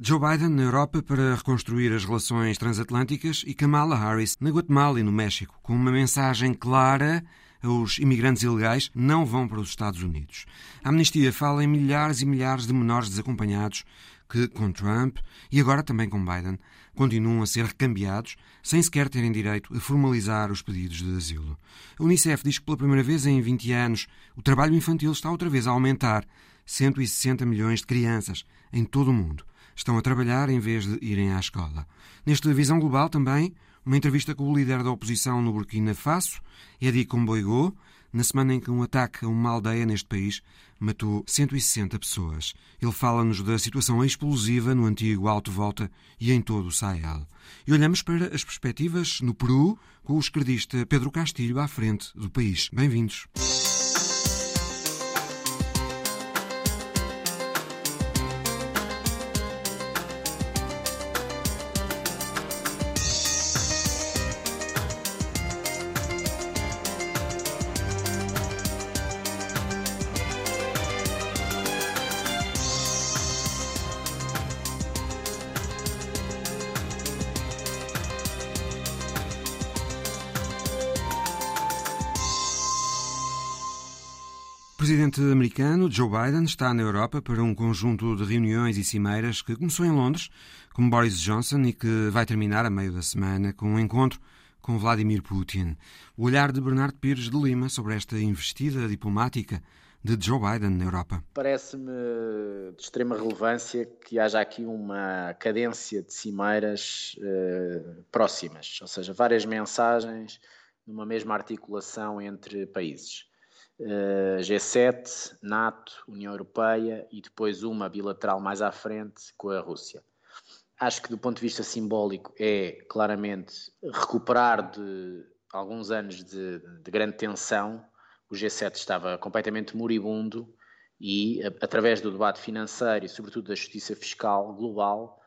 Joe Biden na Europa para reconstruir as relações transatlânticas e Kamala Harris na Guatemala e no México, com uma mensagem clara os imigrantes ilegais não vão para os Estados Unidos. A Amnistia fala em milhares e milhares de menores desacompanhados que, com Trump e agora também com Biden, continuam a ser recambiados sem sequer terem direito a formalizar os pedidos de asilo. A Unicef diz que pela primeira vez em 20 anos o trabalho infantil está outra vez a aumentar. 160 milhões de crianças em todo o mundo estão a trabalhar em vez de irem à escola. Nesta visão global também, uma entrevista com o líder da oposição no Burkina Faso, Edi Comboigô, na semana em que um ataque a uma aldeia neste país matou 160 pessoas. Ele fala-nos da situação explosiva no antigo Alto Volta e em todo o Sahel. E olhamos para as perspectivas no Peru com o esquerdista Pedro Castilho à frente do país. Bem-vindos. Americano Joe Biden está na Europa para um conjunto de reuniões e cimeiras que começou em Londres, com Boris Johnson e que vai terminar a meio da semana com um encontro com Vladimir Putin. O olhar de Bernardo Pires de Lima sobre esta investida diplomática de Joe Biden na Europa. Parece-me de extrema relevância que haja aqui uma cadência de cimeiras eh, próximas, ou seja, várias mensagens numa mesma articulação entre países. G7, NATO, União Europeia e depois uma bilateral mais à frente com a Rússia. Acho que do ponto de vista simbólico é claramente recuperar de alguns anos de, de grande tensão. O G7 estava completamente moribundo e, através do debate financeiro e, sobretudo, da justiça fiscal global,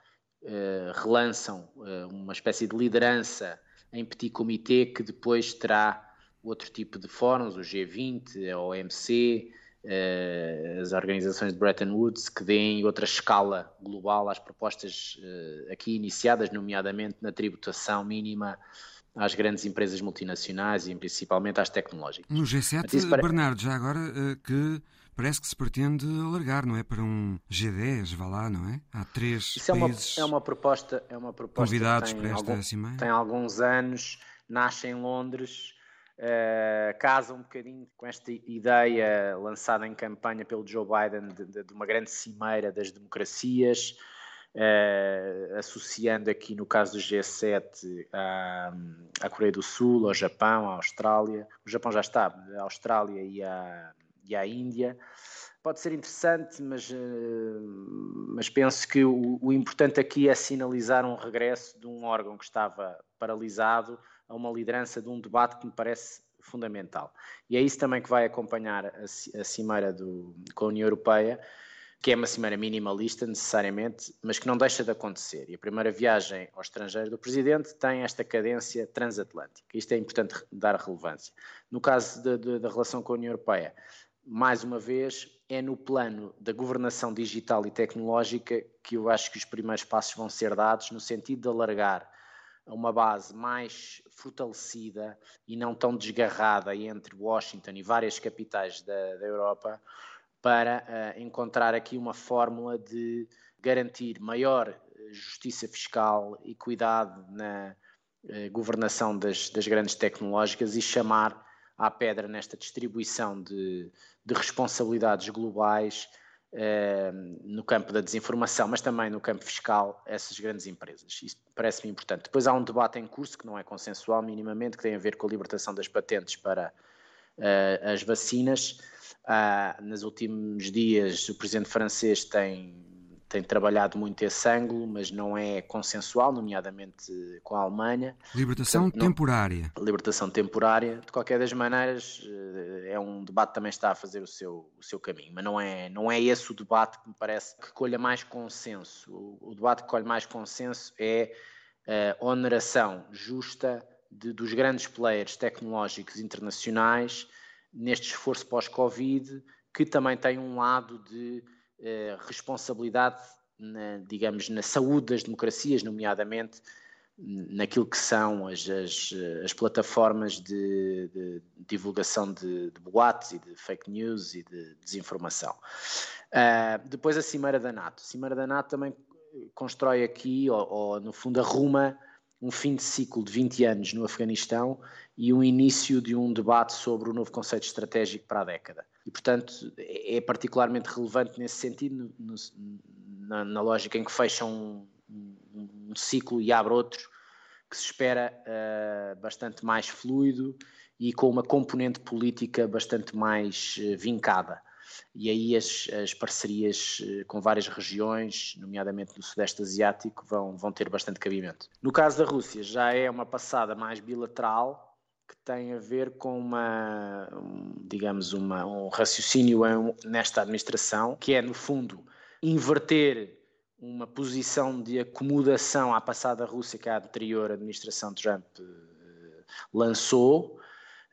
eh, relançam eh, uma espécie de liderança em petit comité que depois terá outro tipo de fóruns, o G20, a OMC, eh, as organizações de Bretton Woods, que deem outra escala global às propostas eh, aqui iniciadas, nomeadamente na tributação mínima às grandes empresas multinacionais e principalmente às tecnológicas. No G7, para... Bernardo, já agora eh, que parece que se pretende alargar, não é? Para um G10, vá lá, não é? Há três Isso países é uma, é uma proposta, é uma proposta convidados para esta algum, cimeira. Tem alguns anos, nasce em Londres, Uh, casa um bocadinho com esta ideia lançada em campanha pelo Joe Biden de, de, de uma grande cimeira das democracias, uh, associando aqui no caso do G7 à, Coreia do Sul, ao Japão, à Austrália. O Japão já está, a Austrália e a, e a Índia. Pode ser interessante, mas, uh, mas penso que o, o importante aqui é sinalizar um regresso de um órgão que estava paralisado a uma liderança de um debate que me parece fundamental. E é isso também que vai acompanhar a, cimeira do, com a União Europeia, que é uma cimeira minimalista necessariamente, mas que não deixa de acontecer. E a primeira viagem ao estrangeiro do Presidente tem esta cadência transatlântica. Isto é importante dar relevância. No caso de, de, da relação com a União Europeia, mais uma vez, é no plano da governação digital e tecnológica que eu acho que os primeiros passos vão ser dados, no sentido de alargar uma base mais fortalecida e não tão desgarrada entre Washington e várias capitais da, da Europa, para uh, encontrar aqui uma fórmula de garantir maior eh, justiça fiscal e cuidado na uh, governação das, das, grandes tecnológicas e chamar à pedra nesta distribuição de, de responsabilidades globais no campo da desinformação, mas também no campo fiscal, essas grandes empresas. Isso parece-me importante. Depois há um debate em curso que não é consensual minimamente, que tem a ver com a libertação das patentes para uh, as vacinas. Uh, nos últimos dias, o presidente francês tem tem trabalhado muito esse ângulo, mas não é consensual, nomeadamente com a Alemanha. Libertação Portanto, não, temporária. Libertação temporária. De qualquer das maneiras, eh, é um debate que também está a fazer o seu, o seu caminho, mas não é, não é esse o debate que me parece que colha mais consenso. O, o debate que colhe mais consenso é a oneração justa de, dos grandes players tecnológicos internacionais neste esforço pós-Covid, que também tem um lado de responsabilidade na, digamos, na saúde das democracias, nomeadamente naquilo que são as, as, as plataformas de, de divulgação de, de, boatos e de fake news e de desinformação. Uh, depois a Cimeira da NATO. A Cimeira da NATO também constrói aqui, ou, ou, no fundo arruma, um fim de ciclo de 20 anos no Afeganistão e o início de um debate sobre o novo conceito estratégico para a década. E, portanto, é, é particularmente relevante nesse sentido, no, na, na, lógica em que fecha um, um, um, ciclo e abre outro, que se espera uh, bastante mais fluido e com uma componente política bastante mais uh, vincada. E aí as, as parcerias uh, com várias regiões, nomeadamente no Sudeste Asiático, vão, vão ter bastante cabimento. No caso da Rússia, já é uma passada mais bilateral, que tem a ver com uma, digamos, uma, um raciocínio nesta administração, que é, no fundo, inverter uma posição de acomodação à passada Rússia que a anterior administração Trump uh, lançou,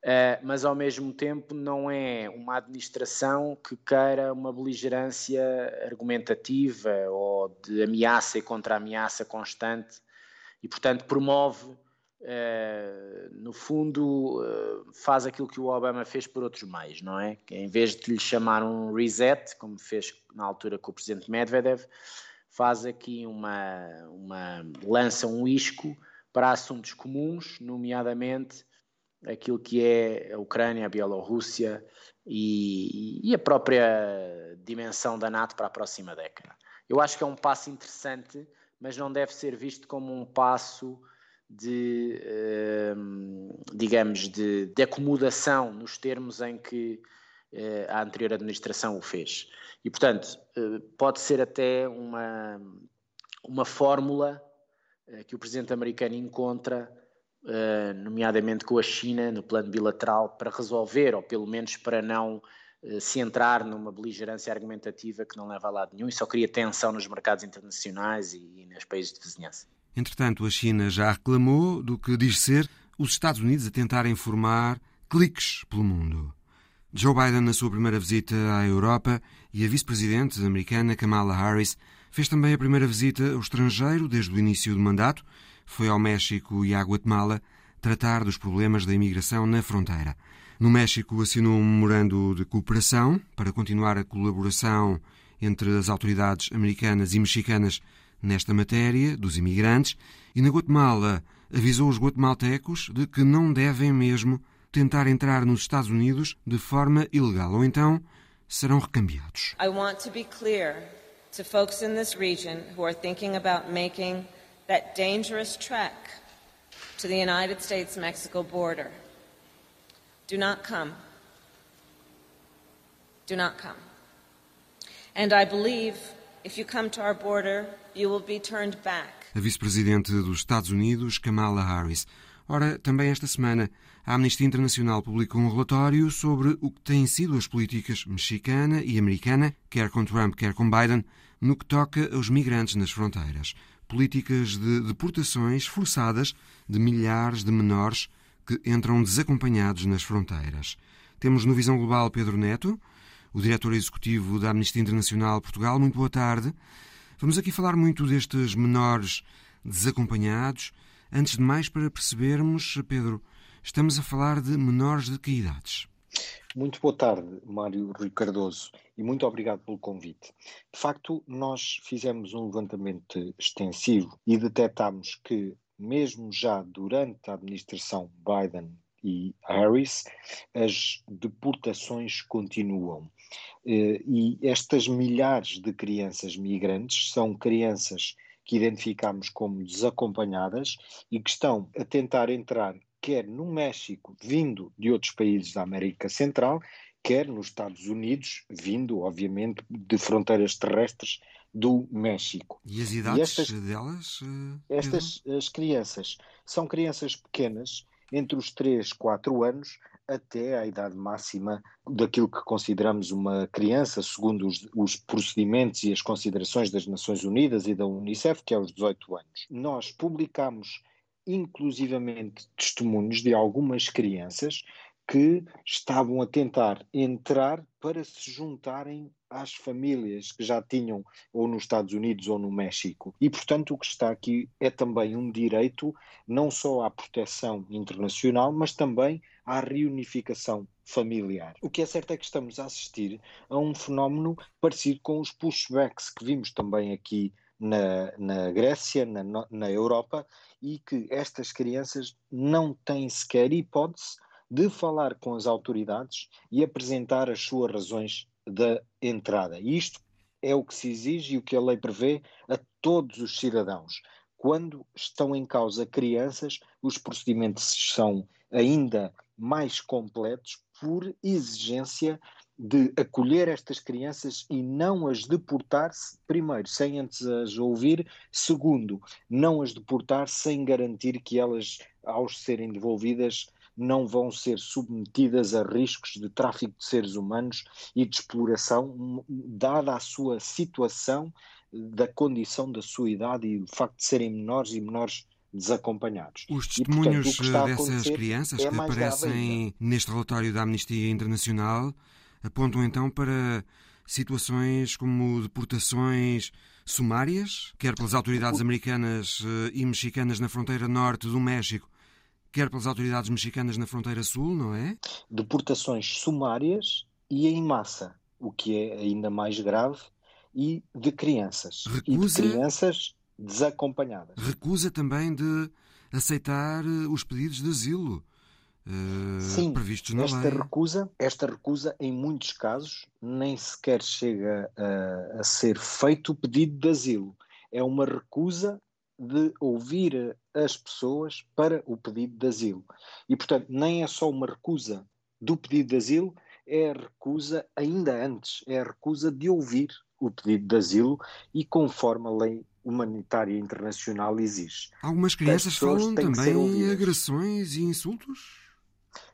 uh, mas ao mesmo tempo não é uma administração que queira uma beligerância argumentativa ou de ameaça e contra-ameaça constante e, portanto, promove Uh, no fundo, uh, faz aquilo que o Obama fez por outros meios, não é? Que em vez de lhe chamar um reset, como fez na altura com o presidente Medvedev, faz aqui uma, uma lança um isco para assuntos comuns, nomeadamente aquilo que é a Ucrânia, a Bielorrússia e, e a própria dimensão da NATO para a próxima década. Eu acho que é um passo interessante, mas não deve ser visto como um passo de, ehm, digamos, de, de, acomodação nos termos em que eh, a anterior administração o fez. E, portanto, eh, pode ser até uma, uma fórmula eh, que o presidente americano encontra, nomeadamente com a China, no plano bilateral, para resolver, ou pelo menos para não se entrar numa beligerância argumentativa que não leva a lado nenhum e só cria tensão nos mercados internacionais e, e nos países de vizinhança. Entretanto, a China já reclamou do que diz ser os Estados Unidos a tentarem formar cliques pelo mundo. Joe Biden, na sua primeira visita à Europa, e a vice-presidente americana Kamala Harris fez também a primeira visita ao estrangeiro desde o início do mandato. Foi ao México e à Guatemala tratar dos problemas da imigração na fronteira. No México, assinou um memorando de cooperação para continuar a colaboração entre as autoridades americanas e mexicanas nesta matéria dos imigrantes e na Guatemala avisou os guatemaltecos de que não devem mesmo tentar entrar nos Estados Unidos de forma ilegal ou então serão recambiados. I want to be clear to folks in this region who are thinking about making that dangerous trek to the United States-Mexico border. Do not come. Do not come. And I believe if you come to our border, you will be turned back. A vice-presidente dos Estados Unidos, Kamala Harris. Ora, também esta semana, a Amnistia Internacional publicou um relatório sobre o que têm sido as políticas mexicana e americana, quer com Trump, quer com Biden, no que toca aos migrantes nas fronteiras. Políticas de deportações forçadas de milhares de menores que entram desacompanhados nas fronteiras. Temos no Visão Global Pedro Neto, o diretor executivo da Amnistia Internacional Portugal. Muito boa tarde. Vamos aqui falar muito destes menores desacompanhados. Antes de mais, para percebermos, Pedro, estamos a falar de menores de que idades? Muito boa tarde, Mário Rui Cardoso, e muito obrigado pelo convite. De facto, nós fizemos um levantamento extensivo e detectámos que, mesmo já durante a administração Biden e Harris, as deportações continuam. Eh, e estas milhares de crianças migrantes são crianças que identificamos como desacompanhadas e que estão a tentar entrar quer no México, vindo de outros países da América Central, quer nos Estados Unidos, vindo, obviamente, de fronteiras terrestres do México. E as idades e estas, delas? Eh, estas as crianças são crianças pequenas entre os 3 e 4 anos até à idade máxima daquilo que consideramos uma criança, segundo os, os, procedimentos e as considerações das Nações Unidas e da Unicef, que é aos 18 anos. Nós publicamos inclusivamente testemunhos de algumas crianças que estavam a tentar entrar para se juntarem às famílias que já tinham ou nos Estados Unidos ou no México. E, portanto, o que está aqui é também um direito não só à proteção internacional, mas também à reunificação familiar. O que é certo é que estamos a assistir a um fenómeno parecido com os pushbacks que vimos também aqui na, na Grécia, na, na Europa, e que estas crianças não têm sequer hipótese de falar com as autoridades e apresentar as suas razões da entrada. E isto é o que se exige e o que a lei prevê a todos os cidadãos. Quando estão em causa crianças, os procedimentos são ainda mais completos por exigência de acolher estas crianças e não as deportar, primeiro, sem antes as ouvir, segundo, não as deportar sem garantir que elas, ao serem devolvidas, não vão ser submetidas a riscos de tráfico de seres humanos e de exploração, dada a sua situação, da condição da sua idade e o facto de serem menores e menores desacompanhados. Os testemunhos e, portanto, dessas crianças é que aparecem neste relatório da Amnistia Internacional apontam então para situações como deportações sumárias, quer pelas autoridades americanas eh, e mexicanas na fronteira norte do México, quer pelas autoridades mexicanas na fronteira sul, não é? Deportações sumárias e em massa, o que é ainda mais grave, e de crianças. Recusa, e de crianças desacompanhadas. Recusa também de aceitar eh, os pedidos de asilo. Uh, Sim, previstos na esta lei. recusa, esta recusa, em muitos casos, nem sequer chega a, a ser feito o pedido de asilo. É uma recusa de ouvir as pessoas para o pedido de asilo. E, portanto, nem é só uma recusa do pedido de asilo, é a recusa, ainda antes, é a recusa de ouvir o pedido de asilo e conforme a lei humanitária internacional exige. Algumas crianças falam também em agressões e insultos?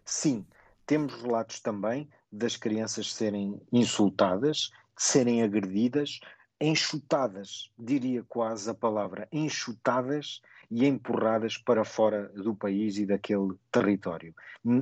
Sim, temos relatos também das crianças serem insultadas, serem agredidas, enxutadas, diria quase a palavra, enxutadas e empurradas para fora do país e daquele território.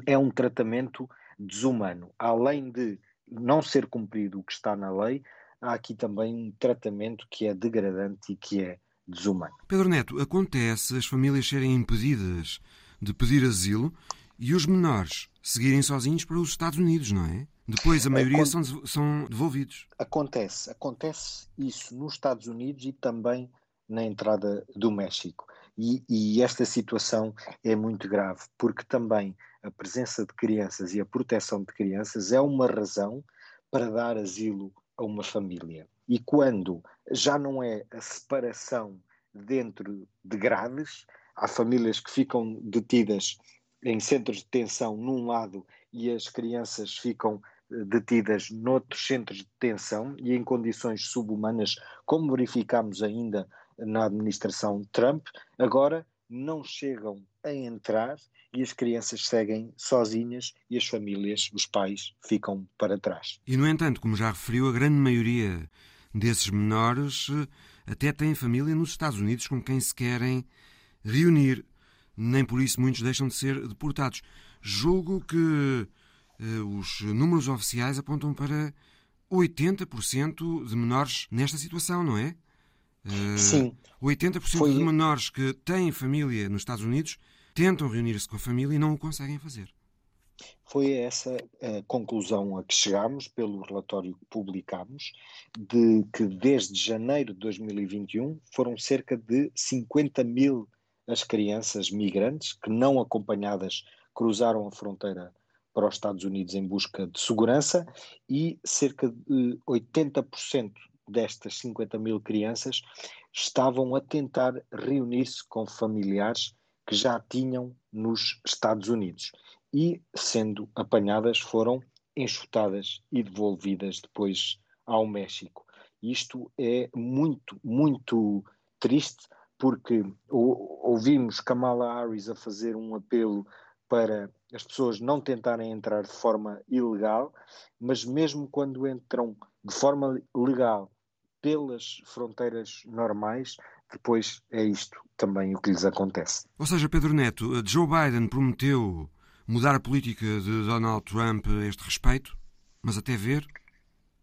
É um tratamento desumano. Além de não ser cumprido o que está na lei, há aqui também um tratamento que é degradante e que é desumano. Pedro Neto, acontece as famílias serem impedidas de pedir asilo e os menores seguirem sozinhos para os Estados Unidos, não é? Depois a maioria Aconte... são, são devolvidos. Acontece, acontece isso nos Estados Unidos e também na entrada do México. E, e, esta situação é muito grave, porque também a presença de crianças e a proteção de crianças é uma razão para dar asilo a uma família. E quando já não é a separação dentro de grades, há famílias que ficam detidas em centros de detenção num lado e as crianças ficam detidas noutros centros de detenção e em condições subhumanas, como verificamos ainda na administração Trump, agora não chegam a entrar e as crianças seguem sozinhas e as famílias, os pais, ficam para trás. E, no entanto, como já referiu, a grande maioria desses menores eh, até têm família nos Estados Unidos com quem se querem reunir. Nem por isso muitos deixam de ser deportados. Julgo que os números oficiais apontam para 80% de menores nesta situação, não é? Eh, Sim. 80% Foi... de menores que têm família nos Estados Unidos tentam reunir-se com a família e não o conseguem fazer. Foi essa a conclusão a que chegámos pelo relatório que publicámos, de que desde janeiro de 2021 foram cerca de 50 mil as crianças migrantes que não acompanhadas cruzaram a fronteira para os Estados Unidos em busca de segurança e cerca de 80% destas 50 mil crianças estavam a tentar reunir-se com familiares que já tinham nos Estados Unidos e, sendo apanhadas, foram enxutadas e devolvidas depois ao México. Isto é muito, muito triste porque ouvimos Kamala Harris a fazer um apelo para as pessoas não tentarem entrar de forma ilegal, mas mesmo quando entram de forma legal pelas fronteiras normais, depois é isto também o que lhes acontece. Ou seja, Pedro Neto, Joe Biden prometeu mudar a política de Donald Trump a este respeito, mas até ver,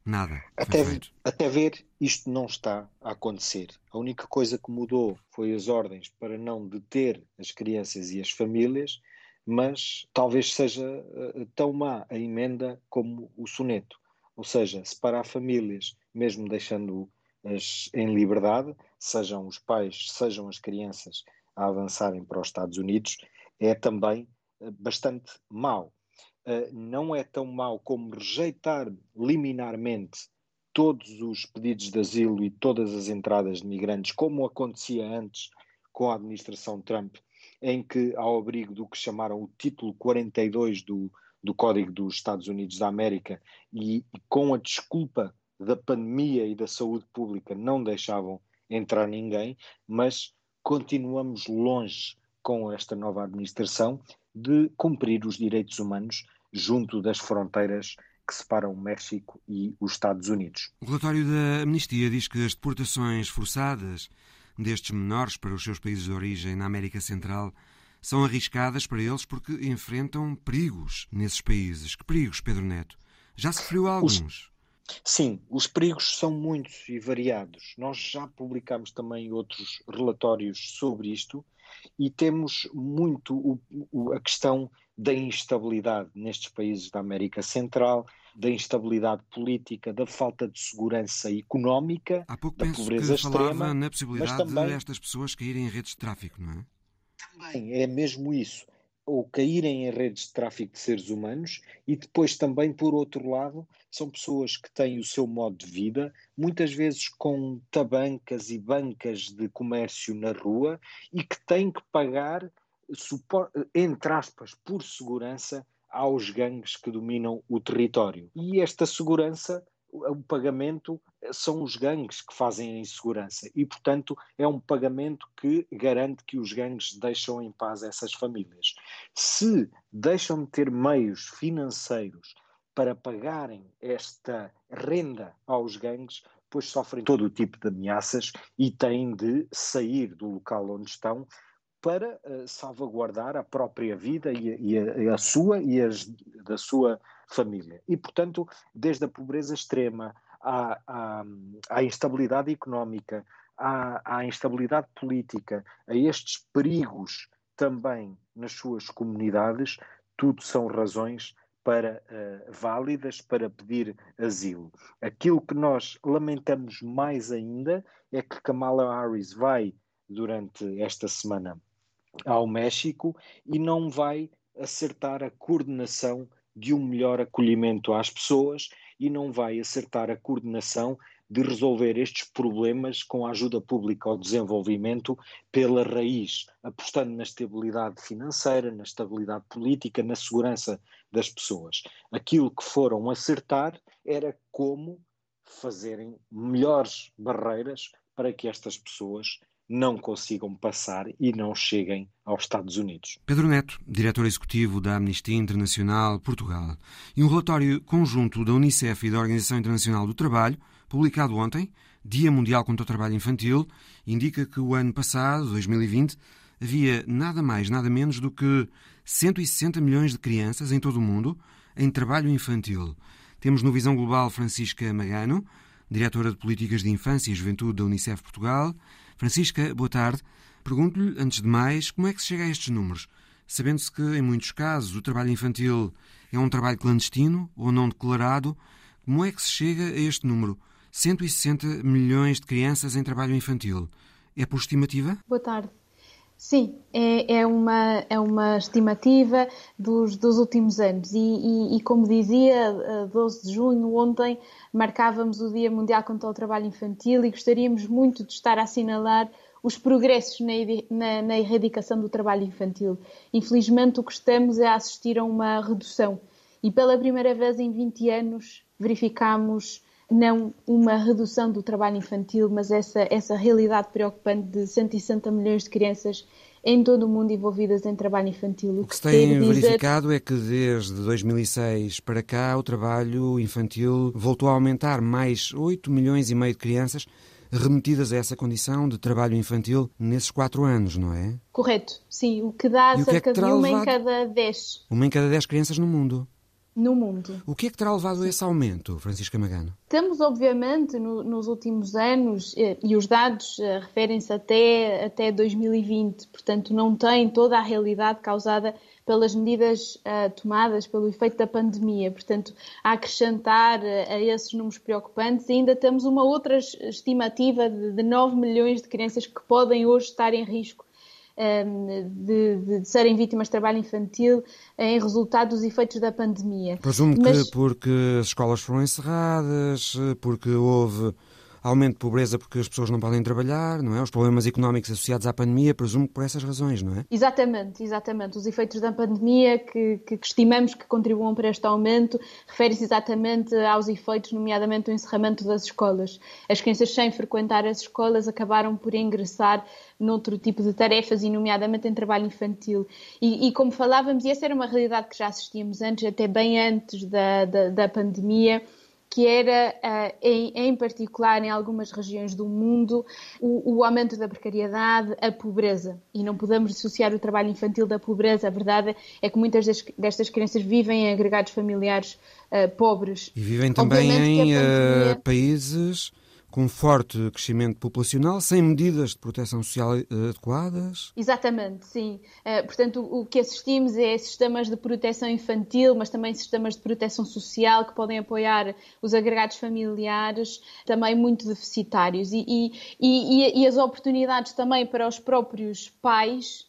nada. Até, até ver, isto não está a acontecer. A única coisa que mudou foi as ordens para não deter as crianças e as famílias, mas talvez seja uh, tão má a emenda como o soneto. Ou seja, separar famílias, mesmo deixando-as em liberdade, sejam os pais, sejam as crianças a avançarem para os Estados Unidos, é também uh, bastante mau. Uh, não é tão mau como rejeitar liminarmente todos os pedidos de asilo e todas as entradas de migrantes, como acontecia antes com a administração Trump, em que, ao abrigo do que chamaram o título 42 do, do Código dos Estados Unidos da América, e, e com a desculpa da pandemia e da saúde pública, não deixavam entrar ninguém, mas continuamos longe com esta nova administração de cumprir os direitos humanos junto das fronteiras que separam o México e os Estados Unidos. O relatório da Amnistia diz que as deportações forçadas destes menores para os seus países de origem na América Central são arriscadas para eles porque enfrentam perigos nesses países. Que perigos, Pedro Neto? Já sofreu alguns? Os, sim, os perigos são muitos e variados. Nós já publicamos também outros relatórios sobre isto e temos muito o, o, a questão da instabilidade nestes países da América Central, da instabilidade política, da falta de segurança económica, Há pouco da penso pobreza que falava extrema. na possibilidade também- de estas pessoas caírem em redes de tráfico, não é? Também é mesmo isso. Ou caírem em redes de tráfico de seres humanos e depois também, por outro lado, são pessoas que têm o seu modo de vida, muitas vezes com tabancas e bancas de comércio na rua e que têm que pagar, entre aspas, por segurança aos gangues que dominam o território. E esta segurança, o pagamento, são os gangues que fazem a insegurança e, portanto, é um pagamento que garante que os gangues deixam em paz essas famílias. Se deixam de ter meios financeiros para pagarem esta renda aos gangues, pois sofrem todo o tipo de ameaças e têm de sair do local onde estão para eh, salvaguardar a própria vida e e a- e a sua e as da sua família. E, portanto, desde a pobreza extrema à, à, à instabilidade económica, à, à instabilidade política, a estes perigos também nas suas comunidades, tudo são razões para eh, válidas para pedir asilo. Aquilo que nós lamentamos mais ainda é que Kamala Harris vai durante esta semana ao México e não vai acertar a coordenação de um melhor acolhimento às pessoas e não vai acertar a coordenação de resolver estes problemas com a ajuda pública ao desenvolvimento pela raiz, apostando na estabilidade financeira, na estabilidade política, na segurança das pessoas. Aquilo que foram acertar era como fazerem melhores barreiras para que estas pessoas não consigam passar e não cheguem aos Estados Unidos. Pedro Neto, diretor executivo da Amnistia Internacional Portugal, e um relatório conjunto da Unicef e da Organização Internacional do Trabalho, publicado ontem, Dia Mundial contra o Trabalho Infantil, indica que o ano passado, 2020, havia nada mais, nada menos do que 160 milhões de crianças em todo o mundo em trabalho infantil. Temos no Visão Global Francisca Magano, diretora de Políticas de Infância e Juventude da Unicef Portugal. Francisca, boa tarde. Pergunto-lhe, antes de mais, como é que se chega a estes números? Sabendo-se que, em muitos casos, o trabalho infantil é um trabalho clandestino ou não declarado, como é que se chega a este número? 160 milhões de crianças em trabalho infantil. É por estimativa? Boa tarde. Sim, é, é, uma, é uma estimativa dos, dos últimos anos e, e, e, como dizia, 12 de junho, ontem, marcávamos o Dia Mundial contra o Trabalho Infantil e gostaríamos muito de estar a assinalar os progressos na, na, na erradicação do trabalho infantil. Infelizmente, o que estamos é a assistir a uma redução e pela primeira vez em 20 anos verificamos não uma redução do trabalho infantil, mas essa, essa realidade preocupante de 160 milhões de crianças em todo o mundo envolvidas em trabalho infantil. O que se tem verificado é que desde 2006 para cá o trabalho infantil voltou a aumentar mais 8 milhões e meio de crianças remetidas a essa condição de trabalho infantil nesses quatro anos, não é? Correto, sim. O que dá cerca que é que de uma em cada dez. Uma em cada dez crianças no mundo no mundo. O que é que terá levado a esse aumento, Francisca Magano? Estamos, obviamente, no, nos últimos anos, eh, e os dados eh, referem-se até, até 2020, portanto, não têm toda a realidade causada pelas medidas uh, tomadas pelo efeito da pandemia. Portanto, a acrescentar uh, a esses números preocupantes, ainda temos uma outra estimativa de, de 9 milhões de crianças que podem hoje estar em risco Ehm, de, de, serem vítimas de trabalho infantil em resultado dos efeitos da pandemia. Presumo Mas... que porque as escolas foram encerradas, porque houve aumento de pobreza porque as pessoas não podem trabalhar, não é? Os problemas económicos associados à pandemia, presumo que por essas razões, não é? Exatamente, exatamente. Os efeitos da pandemia que, que, estimamos que contribuam para este aumento referem-se exatamente aos efeitos, nomeadamente o encerramento das escolas. As crianças sem frequentar as escolas acabaram por ingressar noutro tipo de tarefas, e nomeadamente em trabalho infantil. E, e, como falávamos, e essa era uma realidade que já assistíamos antes, até bem antes da, da, da pandemia, que era, uh, em, em, particular em algumas regiões do mundo, o, o, aumento da precariedade, a pobreza. E não podemos dissociar o trabalho infantil da pobreza. A verdade é que muitas destas crianças vivem em agregados familiares uh, pobres. E vivem também em pandemia... uh, países com forte crescimento populacional, sem medidas de proteção social eh, adequadas? Exatamente, sim. Uh, portanto, o que assistimos é sistemas de proteção infantil, mas também sistemas de proteção social que podem apoiar os agregados familiares, também muito deficitários. E, e, e, e as oportunidades também para os próprios pais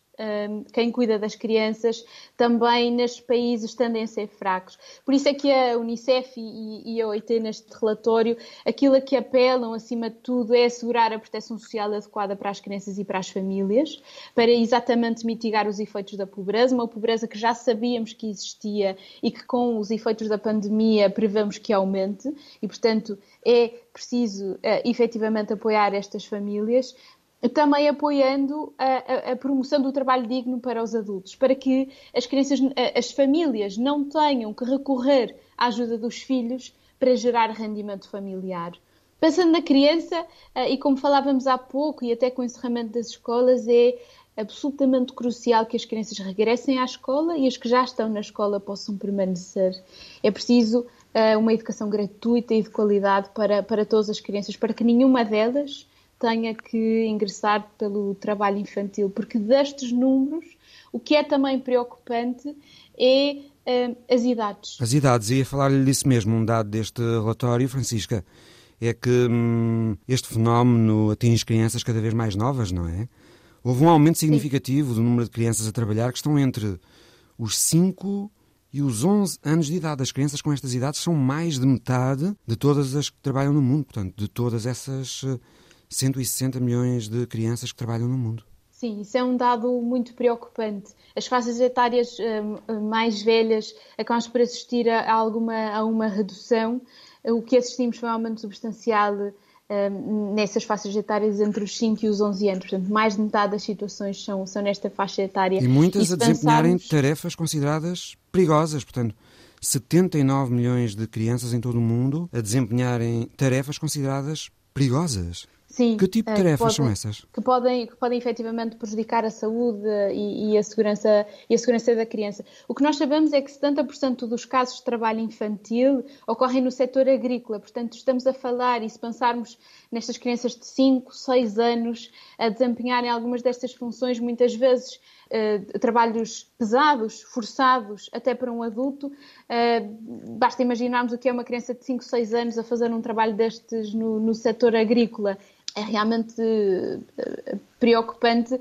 quem cuida das crianças também nestes países tendem a ser fracos. Por isso é que a Unicef e, a OIT neste relatório, aquilo a que apelam acima de tudo é assegurar a proteção social adequada para as crianças e para as famílias, para exatamente mitigar os efeitos da pobreza, uma pobreza que já sabíamos que existia e que com os efeitos da pandemia prevemos que aumente e, portanto, é preciso uh, efetivamente apoiar estas famílias, também apoiando a, a, a, promoção do trabalho digno para os adultos, para que as crianças, as famílias não tenham que recorrer à ajuda dos filhos para gerar rendimento familiar. Pensando na criança, eh, e como falávamos há pouco, e até com o encerramento das escolas, é absolutamente crucial que as crianças regressem à escola e as que já estão na escola possam permanecer. É preciso uh, uma educação gratuita e de qualidade para, para todas as crianças, para que nenhuma delas tenha que ingressar pelo trabalho infantil, porque destes números, o que é também preocupante é uh, as idades. As idades, ia falar-lhe disso mesmo, um dado deste relatório, Francisca, é que hum, este fenómeno atinge crianças cada vez mais novas, não é? Houve um aumento significativo Sim. do número de crianças a trabalhar que estão entre os 5 e os 11 anos de idade. As crianças com estas idades são mais de metade de todas as que trabalham no mundo, portanto, de todas essas 160 milhões de crianças que trabalham no mundo. Sim, isso é um dado muito preocupante. As faixas etárias um, mais velhas acabam por assistir a, alguma, a uma redução. O que assistimos foi um aumento substancial um, nessas faixas etárias entre os 5 e os 11 anos. Portanto, mais de metade das situações são, são nesta faixa etária. E muitas e a desempenharem pensarmos... tarefas consideradas perigosas. Portanto, 79 milhões de crianças em todo o mundo a desempenharem tarefas consideradas perigosas. Sim, que tipo de eh, tarefas podem, são essas? Que podem, que podem efetivamente prejudicar a saúde e, e, a segurança, e a segurança da criança. O que nós sabemos é que 70% dos casos de trabalho infantil ocorrem no setor agrícola, portanto, estamos a falar, e se pensarmos nestas crianças de 5, 6 anos a desempenharem algumas destas funções, muitas vezes Uh, trabalhos pesados, forçados, até para um adulto. Uh, basta imaginarmos o que é uma criança de 5, 6 anos a fazer um trabalho destes no, no setor agrícola é realmente eh, preocupante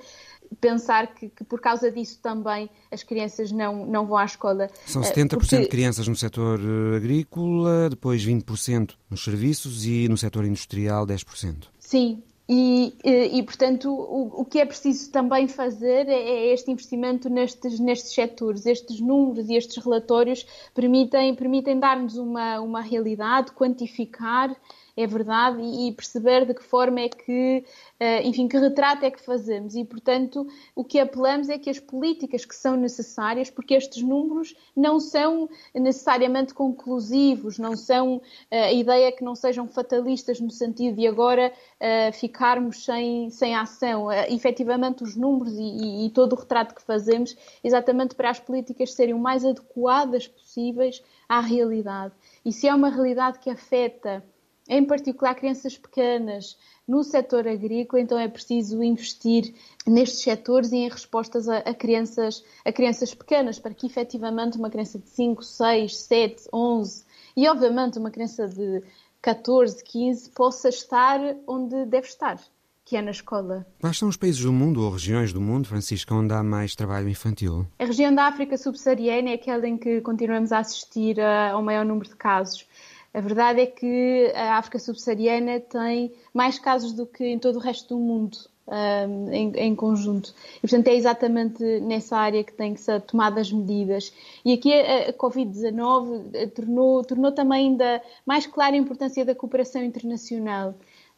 pensar que, que, por causa disso também as crianças não, não vão à escola. São 70% eh, porque... de crianças no setor eh, agrícola, depois 20% nos serviços e no setor industrial 10%. Sim, e, e, e, portanto, o, o, que é preciso também fazer é, é, este investimento nestes, nestes setores. Estes números e estes relatórios permitem, permitem dar-nos uma, uma realidade, quantificar é verdade e, perceber de que forma é que, uh, enfim, que retrato é que fazemos. E, portanto, o que apelamos é que as políticas que são necessárias, porque estes números não são necessariamente conclusivos, não são uh, a ideia que não sejam fatalistas no sentido de agora uh, ficarmos sem, sem ação. Uh, efetivamente, os números e, e, e todo o retrato que fazemos, exatamente para as políticas serem o mais adequadas possíveis à realidade. E se é uma realidade que afeta, em particular, crianças pequenas no setor agrícola, então é preciso investir nestes setores e em respostas a, a, crianças, a crianças pequenas, para que efetivamente uma criança de 5, 6, 7, 11 e, obviamente, uma criança de 14, 15 possa estar onde deve estar que é na escola. Quais são os países do mundo ou regiões do mundo, Francisca, onde há mais trabalho infantil? A região da África subsaariana é aquela em que continuamos a assistir ao maior número de casos. A verdade é que a África subsaariana tem mais casos do que em todo o resto do mundo. Um, em, em, conjunto. E, portanto, é exatamente nessa área que tem que ser tomadas medidas. E aqui a, a Covid-19 eh, tornou, tornou também ainda mais clara a importância da cooperação internacional.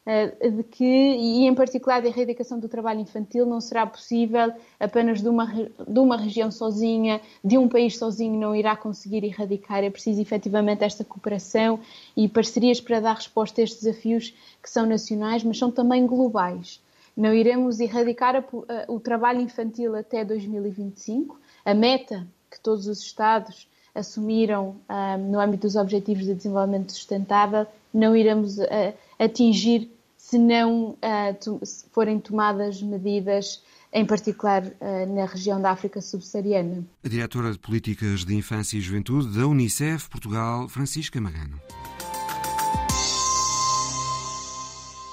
Eh, de que, e em particular da erradicação do trabalho infantil, não será possível apenas de uma, de uma região sozinha, de um país sozinho não irá conseguir erradicar. É preciso efetivamente esta cooperação e parcerias para dar resposta a estes desafios que são nacionais, mas são também globais. Não iremos erradicar a, a, o trabalho infantil até 2025. A meta que todos os Estados assumiram um, ah, no âmbito dos Objetivos de Desenvolvimento Sustentável, não iremos uh, atingir se não uh, forem tomadas medidas, em particular uh, na região da África subsaariana. A diretora de Políticas de Infância e Juventude da Unicef Portugal, Francisca Magano.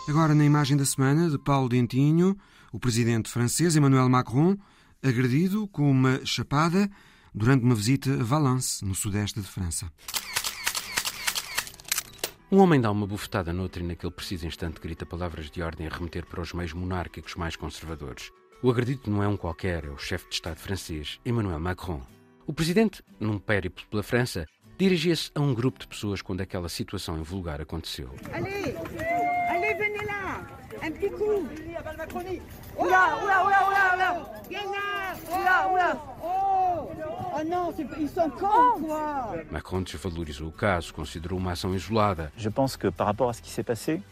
Agora, na imagem da semana de Paulo Dentinho, o presidente francês Emmanuel Macron, agredido com uma chapada durante uma visita a Valence, no sudeste de França. Um homem dá uma bufetada noutra e naquele preciso instante grita palavras de ordem a remeter para os meios monárquicos mais conservadores. O agredido não é um qualquer, é o chefe de Estado francês, Emmanuel Macron. O presidente, num périplo pela França, dirigia-se a um grupo de pessoas quando aquela situação invulgar aconteceu. Allez, allez, venez là, un petit coup. Oula, oula, oula, oula, oula. Oula, oula. Macron desvalorizou o caso, considerou uma ação isolada. Je pense que par rapport à ce qui s'est passé,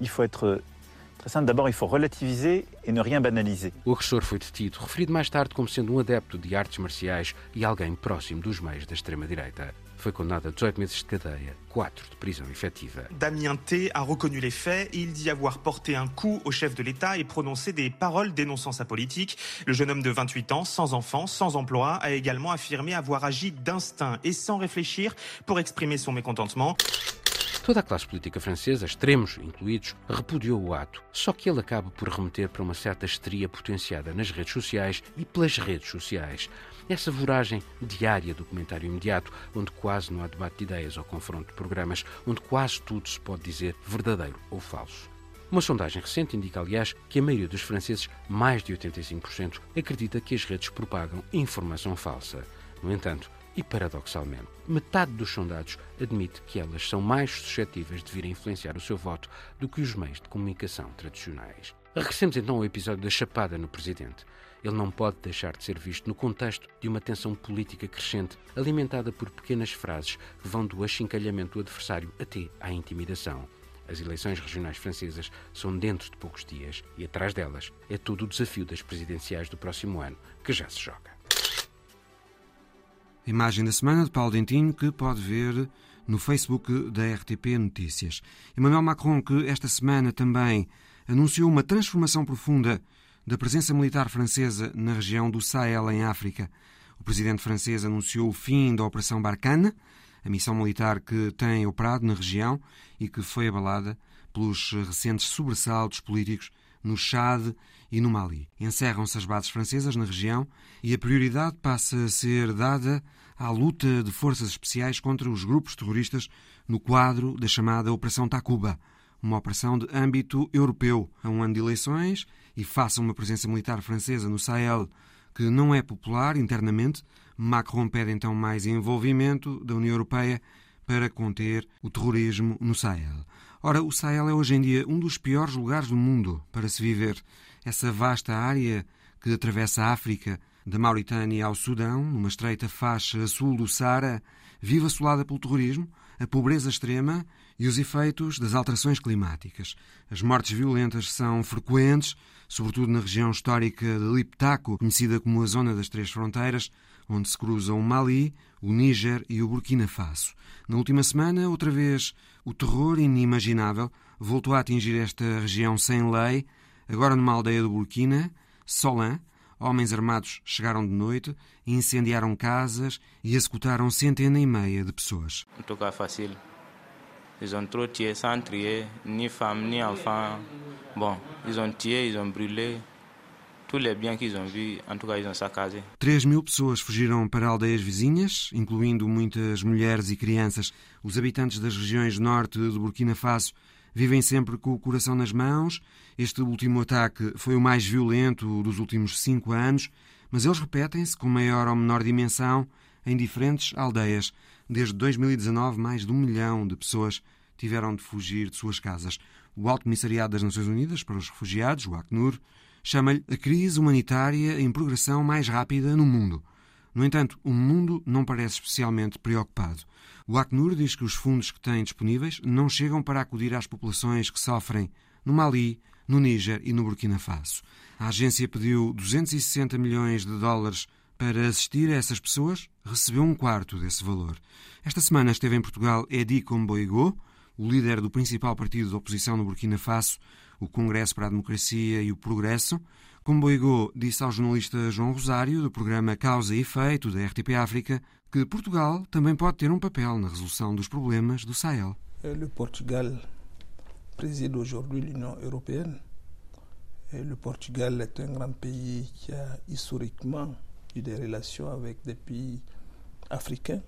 il faut être très simple. D'abord, il faut relativiser et ne rien banaliser. O agressor foi detido, referido mais tarde como sendo um adepto de artes marciais e alguém próximo dos meios da extrema-direita. Foi condamné à 18 meses de cadeia, 4 de. Damien T a reconnu les faits. Il dit avoir porté un coup au chef de l'État et prononcé des paroles dénonçant sa politique. Le jeune homme de 28 ans, sans enfant, sans emploi, a également affirmé avoir agi d'instinct et sans réfléchir pour exprimer son mécontentement. Toda a classe política francesa, extremos incluídos, repudiou o ato, só que ele acaba por remeter para uma certa histeria potenciada nas redes sociais e pelas redes sociais. Essa voragem diária do comentário imediato, onde quase não há debate de ideias ou confronto de programas, onde quase tudo se pode dizer verdadeiro ou falso. Uma sondagem recente indica, aliás, que a maioria dos franceses, mais de 85%, acredita que as redes propagam informação falsa. No entanto, e paradoxalmente, metade dos sondados admite que elas são mais suscetíveis de vir a influenciar o seu voto do que os meios de comunicação tradicionais. Regressemos então ao episódio da chapada no presidente. Ele não pode deixar de ser visto no contexto de uma tensão política crescente, alimentada por pequenas frases que vão do achincalhamento do adversário até à intimidação. As eleições regionais francesas são dentro de poucos dias e atrás delas é todo o desafio das presidenciais do próximo ano que já se joga. Imagem da semana de Paulo Dentinho que pode ver no Facebook da RTP Notícias. Emmanuel Macron, que esta semana também anunciou uma transformação profunda da presença militar francesa na região do Sahel, em África. O presidente francês anunciou o fim da Operação Barkhane, a missão militar que tem operado na região e que foi abalada pelos recentes sobressaltos políticos no Chad e no Mali. Encerram-se as bases francesas na região e a prioridade passa a ser dada à luta de forças especiais contra os grupos terroristas no quadro da chamada Operação Takuba, uma operação de âmbito europeu. A um ano de eleições e faça uma presença militar francesa no Sahel que não é popular internamente, Macron pede então mais envolvimento da União Europeia para conter o terrorismo no Sahel. Ora, o Sahel é hoje em dia um dos piores lugares do mundo para se viver. Essa vasta área que atravessa a África, da Mauritânia ao Sudão, numa estreita faixa a sul do Saara, vive assolada pelo terrorismo, a pobreza extrema e os efeitos das alterações climáticas. As mortes violentas são frequentes, sobretudo na região histórica de Liptako, conhecida como a Zona das Três Fronteiras, onde se cruzam o Mali, o Níger e o Burkina Faso. Na última semana, outra vez, o terror inimaginável voltou a atingir esta região sem lei, agora numa aldeia do Burkina, Solan, homens armados chegaram de noite, incendiaram casas e executaram centena e meia de pessoas. Não é fácil. Ils ont trop tué sans trier, ni femmes, ni enfants. Bon, ils ont tué, ils ont brûlé. Tous les biens qu'ils ont vus, en tout cas, ils ont saccagé. 3 mil pessoas fugiram para aldeias vizinhas, incluindo muitas mulheres e crianças. Os habitantes das regiões norte de Burkina Faso vivem sempre com o coração nas mãos. Este último ataque foi o mais violento dos últimos cinco anos, mas eles repetem-se com maior ou menor dimensão em diferentes aldeias. Desde 2019, mais de um milhão de pessoas tiveram de fugir de suas casas. O Alto Comissariado das Nações Unidas para os Refugiados, o Acnur, chama-lhe a crise humanitária em progressão mais rápida no mundo. No entanto, o mundo não parece especialmente preocupado. O Acnur diz que os fundos que tem disponíveis não chegam para acudir às populações que sofrem no Mali, no Níger e no Burkina Faso. A agência pediu 260 milhões de dólares para assistir a essas pessoas, recebeu um quarto desse valor. Esta semana esteve em Portugal Edi Comboigo, o líder do principal partido de oposição no Burkina Faso, o Congresso para a Democracia e o Progresso. Comboigo disse ao jornalista João Rosário, do programa Causa e Efeito da RTP África, que Portugal também pode ter um papel na resolução dos problemas do Sahel. Le Portugal préside aujourd'hui l'Union européenne. Et le Portugal est un grand pays qui a historiquement eu des relations pays africains.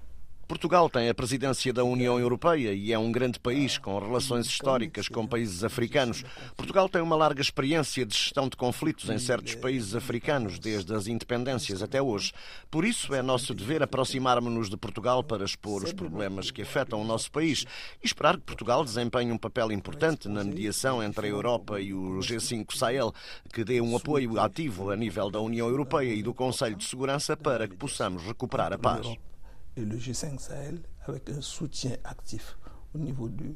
Portugal tem a presidência da União Europeia e é um grande país com relações históricas com países africanos. Portugal tem uma larga experiência de gestão de conflitos em certos países africanos, desde as independências até hoje. Por isso, é nosso dever aproximarmos-nos de Portugal para expor os problemas que afetam o nosso país e esperar que Portugal desempenhe um papel importante na mediação entre a Europa e o G5 Sahel, que dê um apoio ativo a nível da União Europeia e do Conselho de Segurança para que possamos recuperar a paz. Et le G5 Sahel avec un soutien actif au niveau du,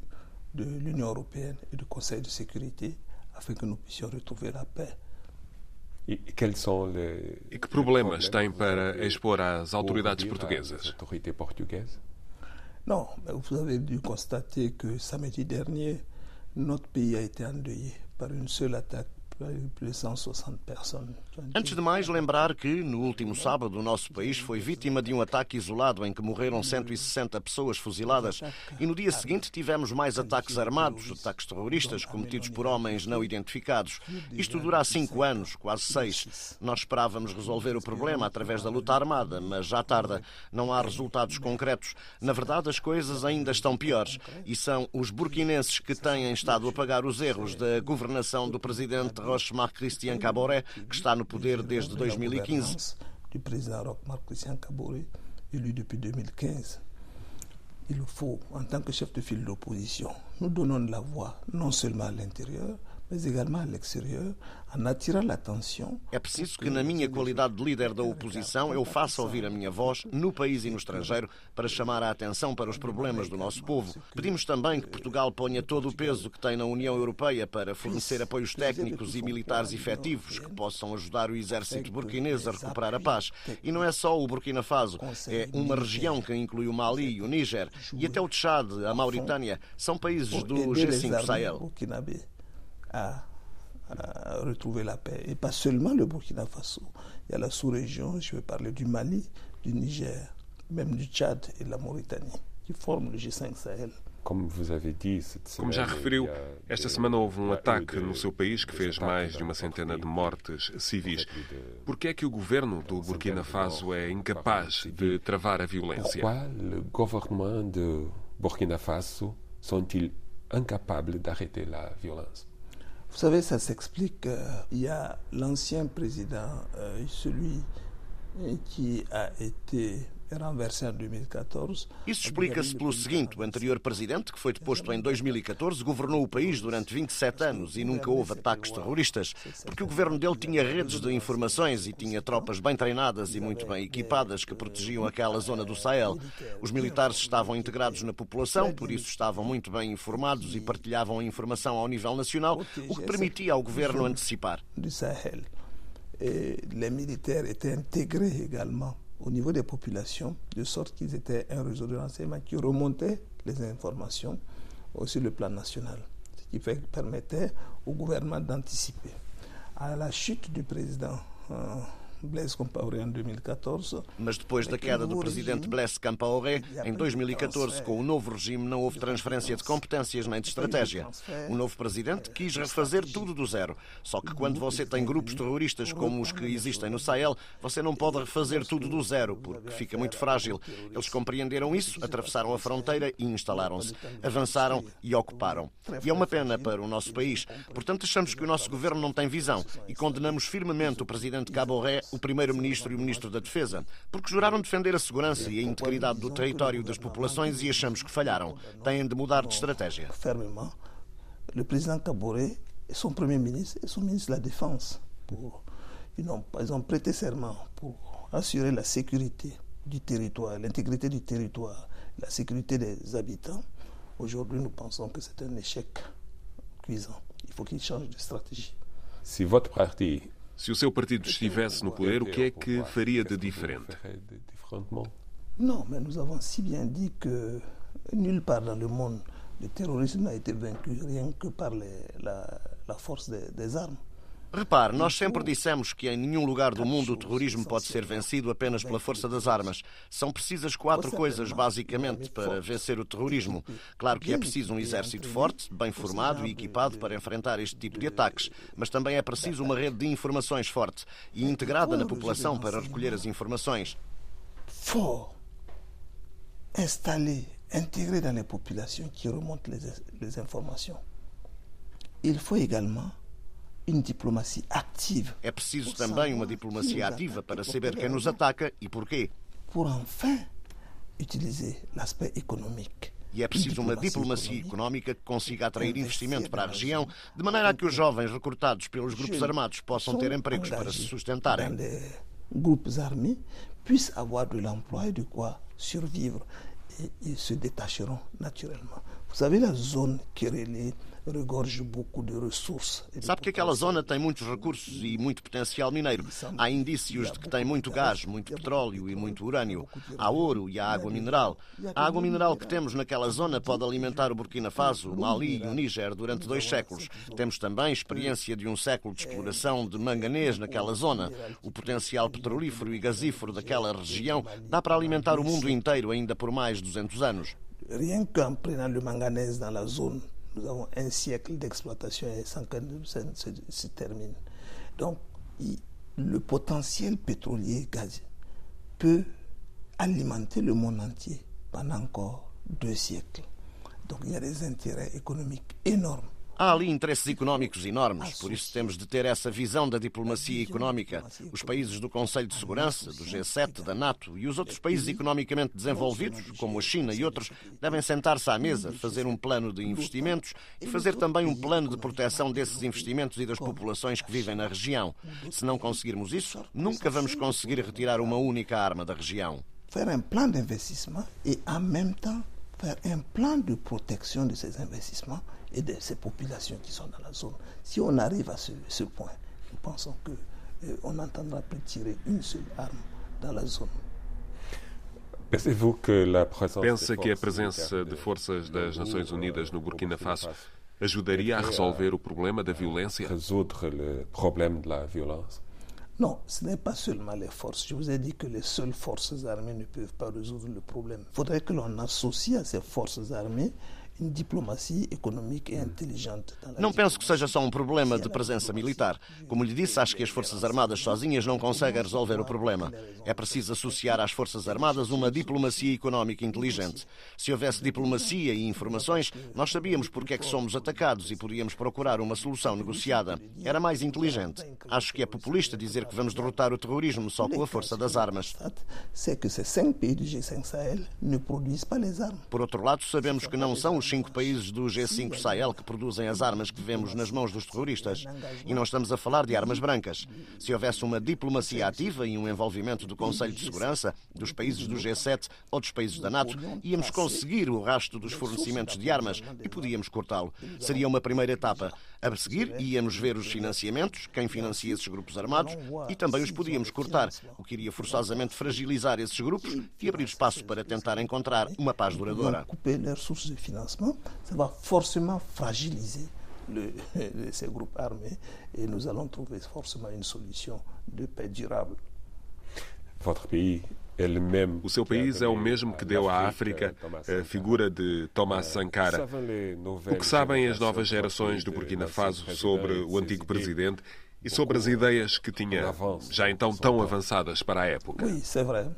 de l'Union européenne et du Conseil de sécurité afin que nous puissions retrouver la paix. E que problemas tem para expor às autoridades portuguesas? Non, mais vous avez dû constater que samedi dernier, notre pays a été endeuillé par une seule attaque Antes de mais, lembrar que, no último sábado, o nosso país foi vítima de um ataque isolado em que morreram 160 pessoas fuziladas e no dia seguinte tivemos mais ataques armados, ataques terroristas cometidos por homens não identificados. Isto dura há cinco anos, quase seis. Nós esperávamos resolver o problema através da luta armada, mas já tarda. Não há resultados concretos. Na verdade, as coisas ainda estão piores e são os burkinenses que têm estado a pagar os erros da governação do presidente Roch-Marc Christian Caboret, que está no poder desde 2015. Du président Roch-Marc Christian Caboret, élu depuis 2015. Il faut, en tant que chef de file d'opposition, nous donnons de la voix, non seulement à l'intérieur, mas également à l'extérieur, en attirant l'attention. É preciso que, na minha qualidade de líder da oposição, eu faça ouvir a minha voz no país e no estrangeiro para chamar a atenção para os problemas do nosso povo. Pedimos também que Portugal ponha todo o peso que tem na União Europeia para fornecer apoios técnicos e militares efetivos que possam ajudar o exército burkinês a recuperar a paz. E não é só o Burkina Faso, é uma região que inclui o Mali e o Níger e até o Tchad, a Mauritânia, são países do G5 Sahel. À, à, retrouver la paix. Et pas seulement le Burkina Faso. Il y a la sous-région, je vais parler du Mali, du Niger, même du Tchad et de la Mauritanie, qui forment le G5 Sahel. Como já referiu, esta semana houve um ataque no seu país que fez mais de uma centena de mortes civis. Por que é que o governo do Burkina Faso é incapaz de travar a violência? Pourquoi le gouvernement de Burkina Faso sont-ils incapables d'arrêter la violence Vous savez, ça s'explique. Euh, il y a l'ancien président, euh, celui qui a été isso explica-se pelo seguinte: o anterior presidente, que foi deposto em 2014, governou o país durante 27 anos e nunca houve ataques terroristas, porque o governo dele tinha redes de informações e tinha tropas bem treinadas e muito bem equipadas que protegiam aquela zona do Sahel. Os militares estavam integrados na população, por isso estavam muito bem informados e partilhavam a informação ao nível nacional, o que permitia ao governo antecipar. Les militaires étaient intégrés également au niveau des populations, de sorte qu'ils étaient un réseau de renseignement qui remontait les informations sur le plan national, ce qui permettait au gouvernement d'anticiper. À la chute du président euh, Blaise Compaoré em 2014. Mas depois da queda do presidente Blaise Compaoré, em 2014, com o novo regime, não houve transferência de competências nem de estratégia. O novo presidente quis refazer tudo do zero. Só que quando você tem grupos terroristas como os que existem no Sahel, você não pode refazer tudo do zero, porque fica muito frágil. Eles compreenderam isso, atravessaram a fronteira e instalaram-se. Avançaram e ocuparam. E é uma pena para o nosso país. Portanto, achamos que o nosso governo não tem visão e condenamos firmemente o presidente Caboré o Primeiro-Ministro e o Ministro da Defesa, porque juraram defender a segurança e a integridade do território das populações e achamos que falharam. Têm de mudar de estratégia. Fermement, o Presidente Caboré e son Premier-Ministre e son Ministre da ont, ils ont prêté serment pour assurer la sécurité du territoire, l'intégrité du territoire, la sécurité des habitants. Aujourd'hui, nous pensons que c'est un échec cuisant. Il faut qu'ils changent de stratégie. Si votre parti se o seu partido estivesse no poder, o que é que faria de diferente? Não, mas nós avons si bien dit que nulle part dans le monde le terrorisme n'a été vaincu rien que par les, la, la force des, des armes. Repare, nós sempre dissemos que em nenhum lugar do mundo o terrorismo pode ser vencido apenas pela força das armas. São precisas quatro coisas, basicamente, para vencer o terrorismo. Claro que é preciso um exército forte, bem formado e equipado para enfrentar este tipo de ataques, mas também é preciso uma rede de informações forte e integrada na população para recolher as informações. Fort, installé, intégré dans les populations qui remontent les informations. Il faut également é preciso também uma diplomacia ativa para saber quem nos ataca e porquê. Pour enfin utiliser l'aspect économique. E é preciso uma diplomacia económica que consiga atrair investimento para a região, de maneira a que os jovens recrutados pelos grupos armados possam ter empregos para se sustentarem. Grupos armés puissent avoir de l'emploi et de quoi survivre et ils se détacheront naturellement. Vous savez la zone Kirélé, regorge beaucoup de ressources. Sabe que aquela zona tem muitos recursos e muito potencial mineiro. Há indícios de que tem muito gás, muito petróleo e muito urânio. Há ouro e há água mineral. A água mineral que temos naquela zona pode alimentar o Burkina Faso, o Mali e o Níger durante dois séculos. Temos também experiência de um século de exploração de manganês naquela zona. O potencial petrolífero e gasífero daquela região dá para alimentar o mundo inteiro ainda por mais de 200 anos. Rien qu'en prenant le manganèse dans la zone nous avons un siècle d'exploitation et sans que ça se, se termine. Donc, le potentiel pétrolier gaz peut alimenter le monde entier pendant encore deux siècles. Donc, il y a des intérêts économiques énormes Há ali interesses económicos enormes, por isso temos de ter essa visão da diplomacia económica. Os países do Conselho de Segurança, do G7, da NATO e os outros países economicamente desenvolvidos, como a China e outros, devem sentar-se à mesa, fazer um plano de investimentos e fazer também um plano de proteção desses investimentos e das populações que vivem na região. Se não conseguirmos isso, nunca vamos conseguir retirar uma única arma da região. Faire un plan d'investissement et en même temps faire un plan de protection de ces investissements et de ces populations qui sont dans la zone. Si on arrive à ce, ce point, nous pensons qu'on euh, n'entendra plus tirer une seule arme dans la zone. Pensa que a presença de forças das Nações Unidas no Burkina Faso ajudaria a resolver o problema da violência? Résoudre le problème de la violence? Non, ce n'est pas seulement les forces. Je vous ai dit que les seules forces armées ne peuvent pas résoudre le problème. Il faudrait que l'on associe à ces forces armées Não penso que seja só um problema de presença militar. Como lhe disse, acho que as Forças Armadas sozinhas não conseguem resolver o problema. É preciso associar às Forças Armadas uma diplomacia económica inteligente. Se houvesse diplomacia e informações, nós sabíamos porque é que somos atacados e podíamos procurar uma solução negociada. Era mais inteligente. Acho que é populista dizer que vamos derrotar o terrorismo só com a força das armas. Por outro lado, sabemos que não são os cinco países do G5 Sahel que produzem as armas que vemos nas mãos dos terroristas. E não estamos a falar de armas brancas. Se houvesse uma diplomacia ativa e um envolvimento do Conselho de Segurança, dos países do G7 ou dos países da NATO, íamos conseguir o rastro dos fornecimentos de armas e podíamos cortá-lo. Seria uma primeira etapa. A seguir, íamos ver os financiamentos, quem financia esses grupos armados, e também os podíamos cortar, o que iria forçosamente fragilizar esses grupos e abrir espaço para tentar encontrar uma paz duradoura. Ça va forcément fragiliser le, ces groupes armés et nous allons trouver forcément une solution de paix durable. Votre pays o seu país é o mesmo que deu à África a figura de Thomas Sankara. O que sabem as novas gerações do Burkina Faso sobre o antigo presidente e sobre as ideias que tinha já então tão avançadas para a época? Sim, é verdade.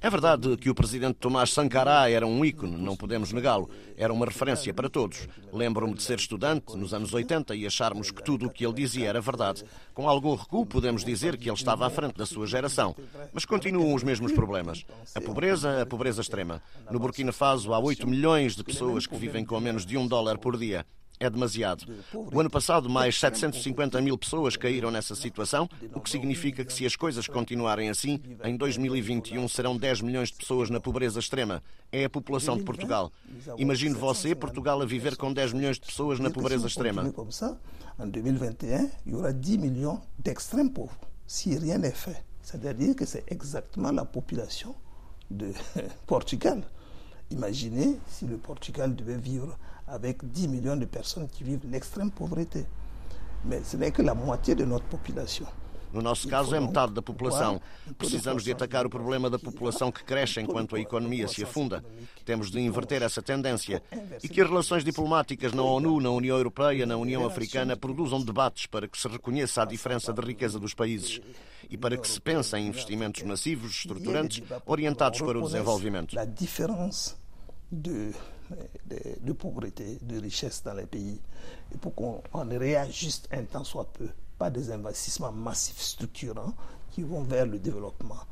É verdade que o presidente Tomás Sankara era um ícone, não podemos negá-lo. Era uma referência para todos. Lembro-me de ser estudante nos anos 80 e acharmos que tudo o que ele dizia era verdade. Com algum recuo, podemos dizer que ele estava à frente da sua geração. Mas continuam os mesmos problemas. A pobreza, a pobreza extrema. No Burkina Faso há 8 milhões de pessoas que vivem com menos de um dólar por dia é demasiado. O ano passado, mais 750 mil pessoas caíram nessa situação, o que significa que, se as coisas continuarem assim, em 2021 serão 10 milhões de pessoas na pobreza extrema. É a população de Portugal. Imagine você, Portugal, a viver com 10 milhões de pessoas na pobreza extrema. Em 2021, il y aura 10 millions d'extrêmes pauvres, si rien n'est fait. C'est-à-dire que c'est exactement la population de Portugal. Imaginez si le Portugal devait vivre avec 10 millions de personnes qui vivent l'extrême pauvreté. Mais ce n'est que la moitié de notre population. No nosso caso, é metade da população. Precisamos de atacar o problema da população que cresce enquanto a economia se afunda. Temos de inverter essa tendência. E que as relações diplomáticas na ONU, na União Europeia, na União Africana produzam debates para que se reconheça a diferença de riqueza dos países e para que se pense em investimentos massivos, estruturantes, orientados para o desenvolvimento. A diferença de de, pauvreté, de richesse dans les pays, et pour qu'on réajuste un temps soit peu, pas des investissements massifs structurants qui vont vers le développement,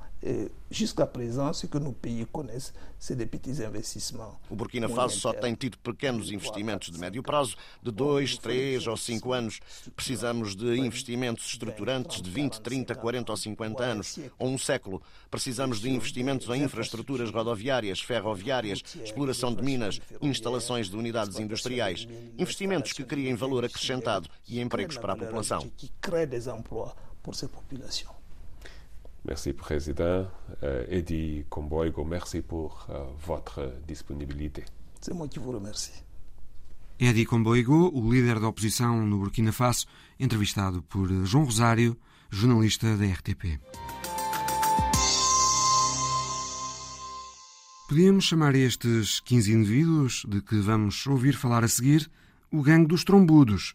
Jusqu'à présent, ce que nos pays connaissent, c'est des petits investissements. O Burkina Faso só tem tido pequenos investimentos de médio prazo, de 2, 3 ou 5 anos. Precisamos de investimentos estruturantes de 20, 30, 40 ou 50 anos, ou um século. Precisamos de investimentos em infraestruturas rodoviárias, ferroviárias, exploração de minas, instalações de unidades industriais. Investimentos que criem valor acrescentado e empregos para a população. Que crée des emplois pour ces populations. Merci, Président. Euh, Eddie Comboigo, merci pour euh, votre disponibilité. C'est moi qui vous remercie. Eddie Comboigo, o líder da oposição no Burkina Faso, entrevistado por João Rosário, jornalista da RTP. Podíamos chamar estes 15 indivíduos de que vamos ouvir falar a seguir o gangue dos trombudos.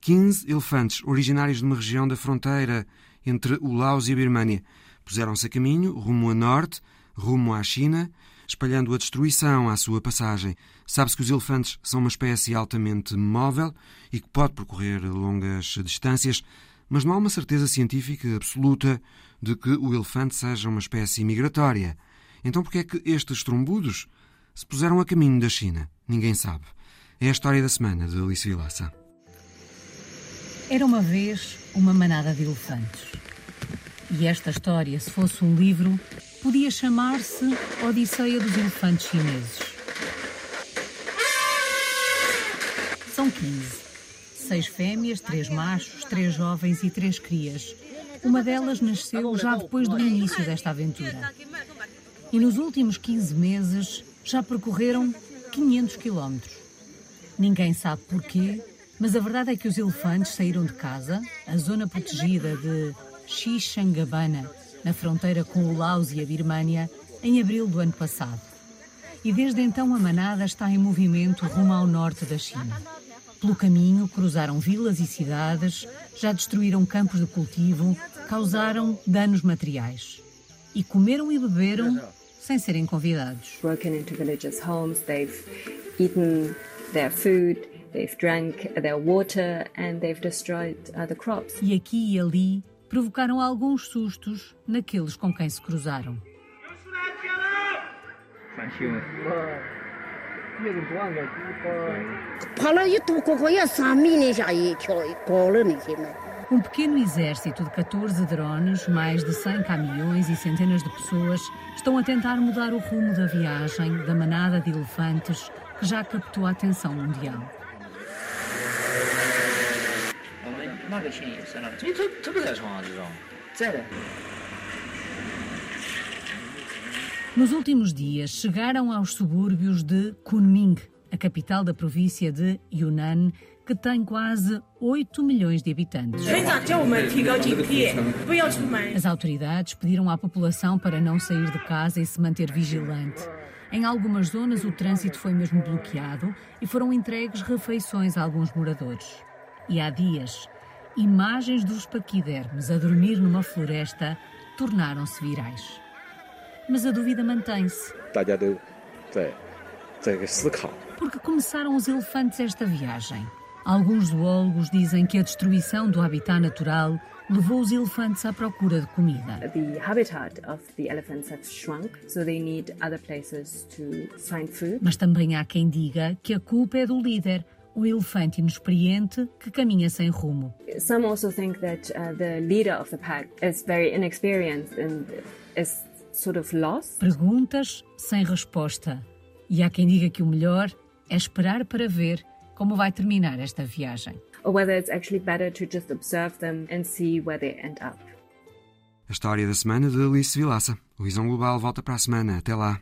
15 elefantes originários de uma região da fronteira entre o Laos e a Birmânia Puseram-se a caminho, rumo a norte, rumo à China, espalhando a destruição à sua passagem. Sabe-se que os elefantes são uma espécie altamente móvel e que pode percorrer longas distâncias, mas não há uma certeza científica absoluta de que o elefante seja uma espécie migratória. Então, por que é que estes trombudos se puseram a caminho da China? Ninguém sabe. É a história da semana de Alice Vilaça. Era uma vez uma manada de elefantes. E esta história, se fosse um livro, podia chamar-se Odisseia dos Elefantes Chineses. São 15. Seis fêmeas, três machos, três jovens e três crias. Uma delas nasceu já depois do início desta aventura. E nos últimos 15 meses já percorreram 500 quilómetros. Ninguém sabe porquê, mas a verdade é que os elefantes saíram de casa, a zona protegida de Xixangabana, na fronteira com o Laos e a Birmânia, em abril do ano passado. e desde então a manada está em movimento rumo ao norte da China. Pelo caminho, cruzaram vilas e cidades, já destruíram campos de cultivo, causaram danos materiais. E comeram e beberam sem serem convidados. Broken into villagers' homes, they've eaten their food, they've drank their water and they've destroyed the crops. E aqui e ali provocaram alguns sustos naqueles com quem se cruzaram. Um pequeno exército de 14 drones, mais de 100 caminhões e centenas de pessoas estão a tentar mudar o rumo da viagem da manada de elefantes que já captou a atenção mundial. Nos últimos dias, chegaram aos subúrbios de Kunming, a capital da província de Yunnan, que tem quase 8 milhões de habitantes. As autoridades pediram à população para não sair de casa e se manter vigilante. Em algumas zonas, o trânsito foi mesmo bloqueado e foram entregues refeições a alguns moradores. E há dias, imagens dos paquidermes a dormir numa floresta tornaram-se virais. Mas a dúvida mantém-se. Porque começaram os elefantes esta viagem? Alguns zoólogos dizem que a destruição do habitat natural levou os elefantes à procura de comida. The habitat of the elephants have shrunk, so they need other places to find food. Mas também há quem diga que a culpa é do líder, o elefante inexperiente que caminha sem rumo. Some also think that uh, the leader of the pack is very inexperienced and is sort of lost. Perguntas sem resposta. E há quem diga que o melhor é esperar para ver como vai terminar esta viagem. Or whether it's actually better to just observe them and see where they end up. A história da semana de Alice Vilaça. O Visão Global volta para a semana. Até lá.